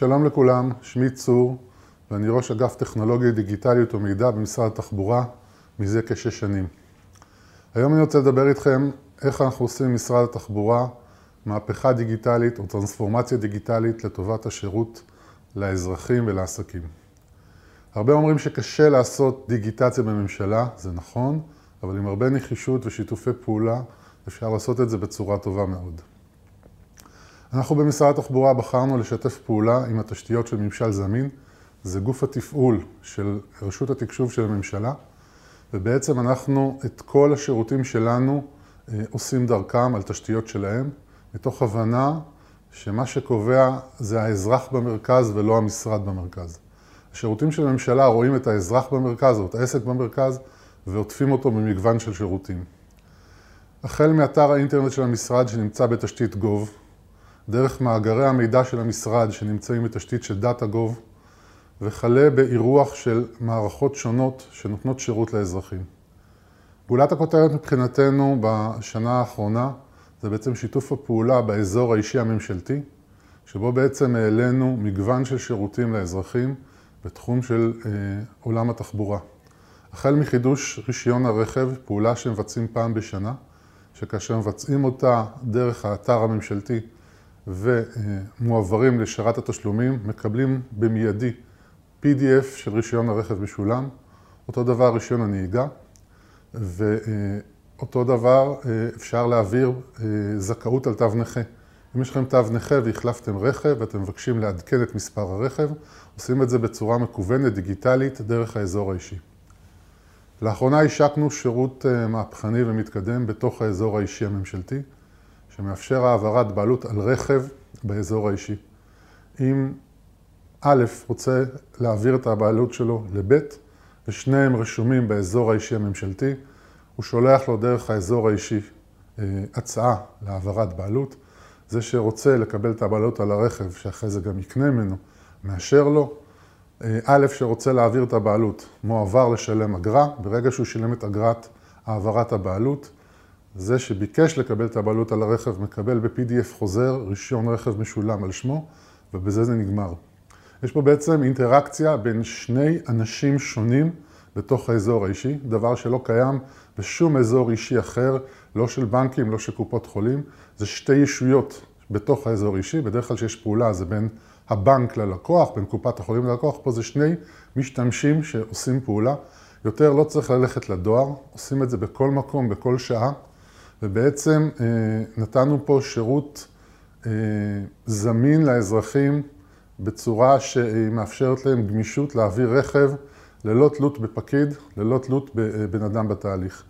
שלום לכולם, שמי צור ואני ראש אגף טכנולוגיה דיגיטליות ומידע במשרד התחבורה מזה כשש שנים. היום אני רוצה לדבר איתכם איך אנחנו עושים במשרד התחבורה מהפכה דיגיטלית או טרנספורמציה דיגיטלית לטובת השירות לאזרחים ולעסקים. הרבה אומרים שקשה לעשות דיגיטציה בממשלה, זה נכון, אבל עם הרבה נחישות ושיתופי פעולה אפשר לעשות את זה בצורה טובה מאוד. אנחנו במשרד התחבורה בחרנו לשתף פעולה עם התשתיות של ממשל זמין, זה גוף התפעול של רשות התקשוב של הממשלה, ובעצם אנחנו את כל השירותים שלנו אה, עושים דרכם על תשתיות שלהם, מתוך הבנה שמה שקובע זה האזרח במרכז ולא המשרד במרכז. השירותים של הממשלה רואים את האזרח במרכז או את העסק במרכז ועוטפים אותו במגוון של שירותים. החל מאתר האינטרנט של המשרד שנמצא בתשתית גוב, דרך מאגרי המידע של המשרד שנמצאים בתשתית של דאטה גוב, וכלה באירוח של מערכות שונות שנותנות שירות לאזרחים. פעולת הכותרת מבחינתנו בשנה האחרונה זה בעצם שיתוף הפעולה באזור האישי הממשלתי, שבו בעצם העלינו מגוון של שירותים לאזרחים בתחום של אה, עולם התחבורה. החל מחידוש רישיון הרכב, פעולה שמבצעים פעם בשנה, שכאשר מבצעים אותה דרך האתר הממשלתי ומועברים לשרת התשלומים, מקבלים במיידי PDF של רישיון הרכב משולם, אותו דבר רישיון הנהיגה, ואותו דבר אפשר להעביר זכאות על תו נכה. אם יש לכם תו נכה והחלפתם רכב ואתם מבקשים לעדכן את מספר הרכב, עושים את זה בצורה מקוונת, דיגיטלית, דרך האזור האישי. לאחרונה השקנו שירות מהפכני ומתקדם בתוך האזור האישי הממשלתי, שמאפשר העברת בעלות על רכב באזור האישי. אם א' רוצה להעביר את הבעלות שלו לב', ושניהם רשומים באזור האישי הממשלתי, הוא שולח לו דרך האזור האישי אה, הצעה להעברת בעלות. זה שרוצה לקבל את הבעלות על הרכב, שאחרי זה גם יקנה ממנו, מאשר לו. אה, א', שרוצה להעביר את הבעלות, מועבר לשלם אגרה. ברגע שהוא שילם את אגרת העברת הבעלות, זה שביקש לקבל את הבעלות על הרכב מקבל ב-PDF חוזר רישיון רכב משולם על שמו, ובזה זה נגמר. יש פה בעצם אינטראקציה בין שני אנשים שונים בתוך האזור האישי, דבר שלא קיים בשום אזור אישי אחר, לא של בנקים, לא של קופות חולים, זה שתי ישויות בתוך האזור האישי, בדרך כלל שיש פעולה זה בין הבנק ללקוח, בין קופת החולים ללקוח, פה זה שני משתמשים שעושים פעולה. יותר לא צריך ללכת לדואר, עושים את זה בכל מקום, בכל שעה. ובעצם אה, נתנו פה שירות אה, זמין לאזרחים בצורה שהיא מאפשרת להם גמישות להעביר רכב ללא תלות בפקיד, ללא תלות בבן אדם בתהליך.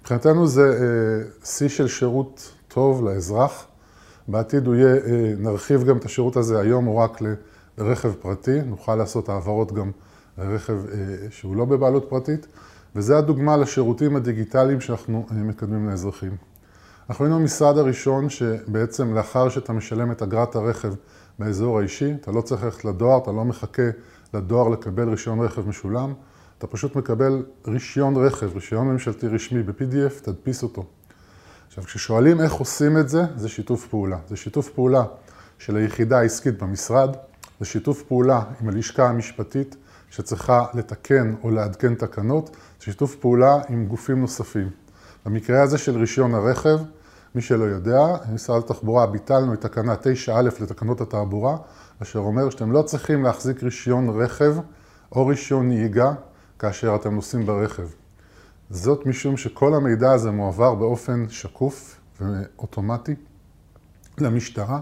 מבחינתנו זה אה, שיא של שירות טוב לאזרח. בעתיד הוא יהיה, נרחיב גם את השירות הזה, היום הוא רק לרכב פרטי, נוכל לעשות העברות גם לרכב שהוא לא בבעלות פרטית, וזה הדוגמה לשירותים הדיגיטליים שאנחנו מקדמים לאזרחים. אנחנו היינו המשרד הראשון שבעצם לאחר שאתה משלם את אגרת הרכב באזור האישי, אתה לא צריך ללכת לדואר, אתה לא מחכה לדואר לקבל רישיון רכב משולם, אתה פשוט מקבל רישיון רכב, רישיון ממשלתי רשמי ב-PDF, תדפיס אותו. עכשיו, כששואלים איך עושים את זה, זה שיתוף פעולה. זה שיתוף פעולה של היחידה העסקית במשרד, זה שיתוף פעולה עם הלשכה המשפטית שצריכה לתקן או לעדכן תקנות, זה שיתוף פעולה עם גופים נוספים. במקרה הזה של רישיון הרכב, מי שלא יודע, משרד התחבורה ביטלנו את תקנה 9א לתקנות התעבורה, אשר אומר שאתם לא צריכים להחזיק רישיון רכב או רישיון נהיגה כאשר אתם נוסעים ברכב. זאת משום שכל המידע הזה מועבר באופן שקוף ואוטומטי למשטרה,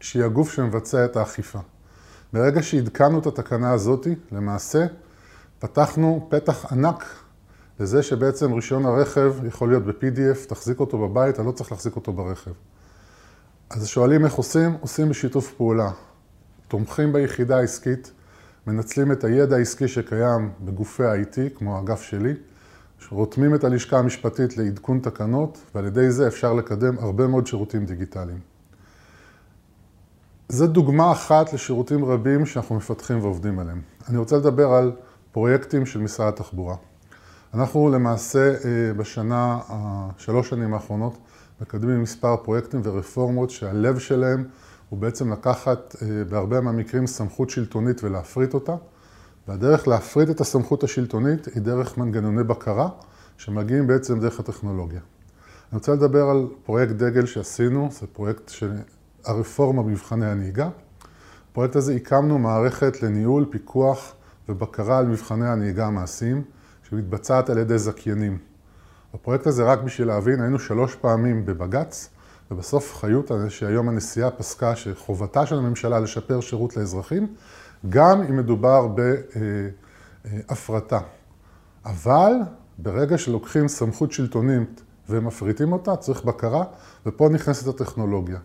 שהיא הגוף שמבצע את האכיפה. ברגע שעדכנו את התקנה הזאת, למעשה פתחנו פתח ענק לזה שבעצם רישיון הרכב יכול להיות ב-PDF, תחזיק אותו בבית, אתה לא צריך להחזיק אותו ברכב. אז שואלים איך עושים? עושים בשיתוף פעולה. תומכים ביחידה העסקית, מנצלים את הידע העסקי שקיים בגופי ה-IT, כמו האגף שלי, רותמים את הלשכה המשפטית לעדכון תקנות, ועל ידי זה אפשר לקדם הרבה מאוד שירותים דיגיטליים. זו דוגמה אחת לשירותים רבים שאנחנו מפתחים ועובדים עליהם. אני רוצה לדבר על פרויקטים של משרד התחבורה. אנחנו למעשה אה, בשנה, השלוש שנים האחרונות, מקדמים מספר פרויקטים ורפורמות שהלב שלהם הוא בעצם לקחת בהרבה מהמקרים סמכות שלטונית ולהפריט אותה, והדרך להפריט את הסמכות השלטונית היא דרך מנגנוני בקרה, שמגיעים בעצם דרך הטכנולוגיה. אני רוצה לדבר על פרויקט דגל שעשינו, זה פרויקט של הרפורמה במבחני הנהיגה. בפרויקט הזה הקמנו מערכת לניהול, פיקוח ובקרה על מבחני הנהיגה המעשיים, שמתבצעת על ידי זכיינים. בפרויקט הזה, רק בשביל להבין, היינו שלוש פעמים בבג"ץ, ובסוף חיות, שהיום הנשיאה פסקה שחובתה של הממשלה לשפר שירות לאזרחים, גם אם מדובר בהפרטה. אבל ברגע שלוקחים סמכות שלטונית ומפריטים אותה, צריך בקרה, ופה נכנסת הטכנולוגיה.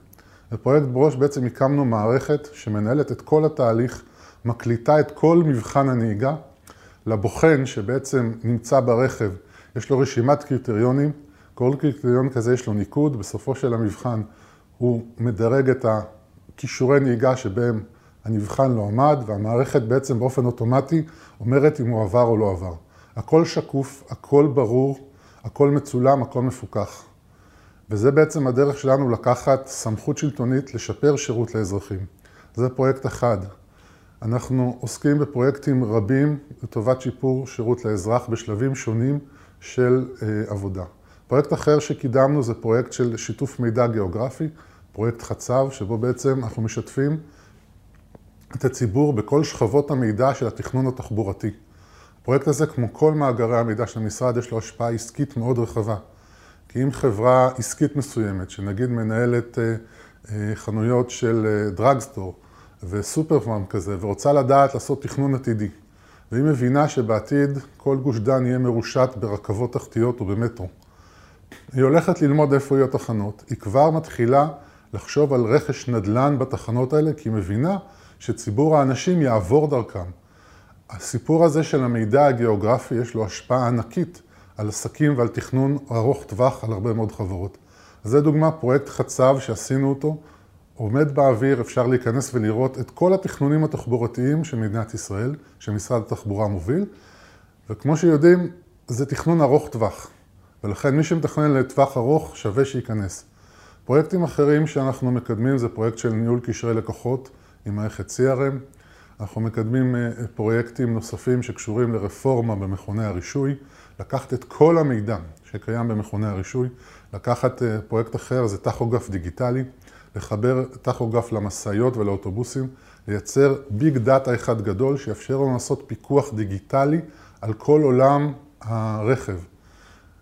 בפרויקט ברוש בעצם הקמנו מערכת שמנהלת את כל התהליך, מקליטה את כל מבחן הנהיגה לבוחן שבעצם נמצא ברכב, יש לו רשימת קריטריונים, כל קריטריון כזה יש לו ניקוד, בסופו של המבחן הוא מדרג את הכישורי נהיגה שבהם הנבחן לא עמד, והמערכת בעצם באופן אוטומטי אומרת אם הוא עבר או לא עבר. הכל שקוף, הכל ברור, הכל מצולם, הכל מפוקח. וזה בעצם הדרך שלנו לקחת סמכות שלטונית לשפר שירות לאזרחים. זה פרויקט אחד. אנחנו עוסקים בפרויקטים רבים לטובת שיפור שירות לאזרח בשלבים שונים של אה, עבודה. פרויקט אחר שקידמנו זה פרויקט של שיתוף מידע גיאוגרפי, פרויקט חצב, שבו בעצם אנחנו משתפים את הציבור בכל שכבות המידע של התכנון התחבורתי. הפרויקט הזה, כמו כל מאגרי המידע של המשרד, יש לו השפעה עסקית מאוד רחבה. כי אם חברה עסקית מסוימת, שנגיד מנהלת אה, אה, חנויות של דרגסטור אה, וסופר פארם כזה, ורוצה לדעת לעשות תכנון עתידי, והיא מבינה שבעתיד כל גוש דן יהיה מרושת ברכבות תחתיות ובמטרו. היא הולכת ללמוד איפה יהיו תחנות, היא כבר מתחילה לחשוב על רכש נדל"ן בתחנות האלה, כי היא מבינה שציבור האנשים יעבור דרכם. הסיפור הזה של המידע הגיאוגרפי יש לו השפעה ענקית על עסקים ועל תכנון ארוך טווח על הרבה מאוד חברות. זה דוגמה, פרויקט חצב שעשינו אותו, עומד באוויר, אפשר להיכנס ולראות את כל התכנונים התחבורתיים של מדינת ישראל, שמשרד התחבורה מוביל, וכמו שיודעים, זה תכנון ארוך טווח, ולכן מי שמתכנן לטווח ארוך שווה שייכנס. פרויקטים אחרים שאנחנו מקדמים זה פרויקט של ניהול קשרי לקוחות עם מערכת CRM. אנחנו מקדמים אה, פרויקטים נוספים שקשורים לרפורמה במכוני הרישוי. לקחת את כל המידע שקיים במכוני הרישוי, לקחת אה, פרויקט אחר, זה טכוגרף דיגיטלי, לחבר טכוגרף למשאיות ולאוטובוסים, לייצר ביג דאטה אחד גדול שיאפשר לנו לעשות פיקוח דיגיטלי על כל עולם הרכב.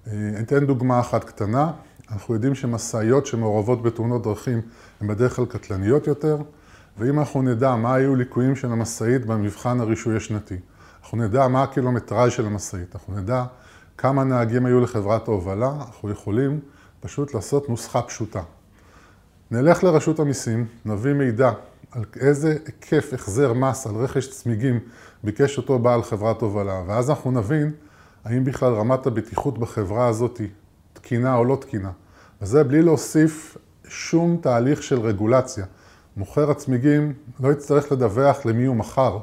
אה, אני אתן דוגמה אחת קטנה, אנחנו יודעים שמשאיות שמעורבות בתאונות דרכים הן בדרך כלל קטלניות יותר, ואם אנחנו נדע מה היו ליקויים של המשאית במבחן הרישוי השנתי, אנחנו נדע מה הקילומטראז' של המשאית, אנחנו נדע כמה נהגים היו לחברת ההובלה, אנחנו יכולים פשוט לעשות נוסחה פשוטה. נלך לרשות המיסים, נביא מידע על איזה היקף החזר מס על רכש צמיגים ביקש אותו בעל חברת הובלה, ואז אנחנו נבין האם בכלל רמת הבטיחות בחברה הזאת תקינה או לא תקינה. וזה בלי להוסיף שום תהליך של רגולציה. מוכר הצמיגים לא יצטרך לדווח למי הוא מכר.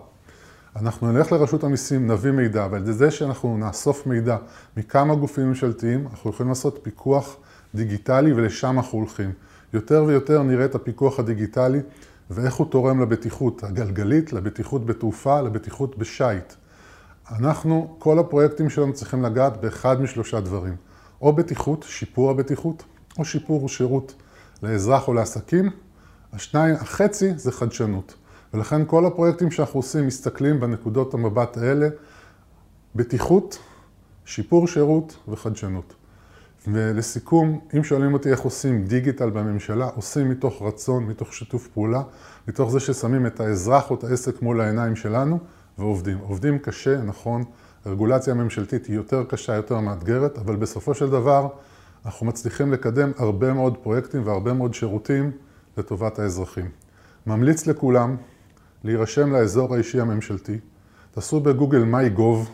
אנחנו נלך לרשות המיסים, נביא מידע, ועל זה שאנחנו נאסוף מידע מכמה גופים ממשלתיים, אנחנו יכולים לעשות פיקוח דיגיטלי ולשם אנחנו הולכים. יותר ויותר נראה את הפיקוח הדיגיטלי ואיך הוא תורם לבטיחות הגלגלית, לבטיחות בתעופה, לבטיחות בשייט. אנחנו, כל הפרויקטים שלנו צריכים לגעת באחד משלושה דברים. או בטיחות, שיפור הבטיחות, או שיפור שירות לאזרח או לעסקים. השניים, החצי זה חדשנות. ולכן כל הפרויקטים שאנחנו עושים מסתכלים בנקודות המבט האלה, בטיחות, שיפור שירות וחדשנות. ולסיכום, אם שואלים אותי איך עושים דיגיטל בממשלה, עושים מתוך רצון, מתוך שיתוף פעולה, מתוך זה ששמים את האזרח או את העסק מול העיניים שלנו ועובדים. עובדים קשה, נכון, הרגולציה הממשלתית היא יותר קשה, יותר מאתגרת, אבל בסופו של דבר אנחנו מצליחים לקדם הרבה מאוד פרויקטים והרבה מאוד שירותים לטובת האזרחים. ממליץ לכולם להירשם לאזור האישי הממשלתי, תעשו בגוגל MyGov,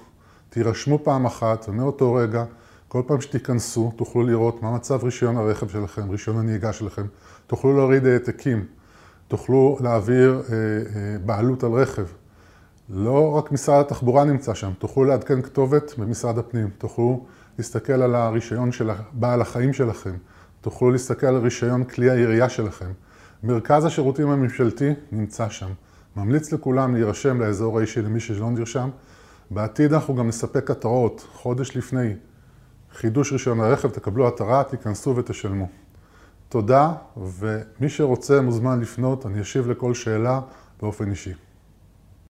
תירשמו פעם אחת, ומאותו רגע, כל פעם שתיכנסו, תוכלו לראות מה מצב רישיון הרכב שלכם, רישיון הנהיגה שלכם, תוכלו להוריד העתקים, תוכלו להעביר אה, אה, בעלות על רכב. לא רק משרד התחבורה נמצא שם, תוכלו לעדכן כתובת במשרד הפנים, תוכלו להסתכל על הרישיון של בעל החיים שלכם, תוכלו להסתכל על רישיון כלי העירייה שלכם. מרכז השירותים הממשלתי נמצא שם. ממליץ לכולם להירשם לאזור האישי למי שלא נרשם. בעתיד אנחנו גם נספק התראות, חודש לפני חידוש רישיון הרכב, תקבלו התראה, תיכנסו ותשלמו. תודה, ומי שרוצה מוזמן לפנות, אני אשיב לכל שאלה באופן אישי.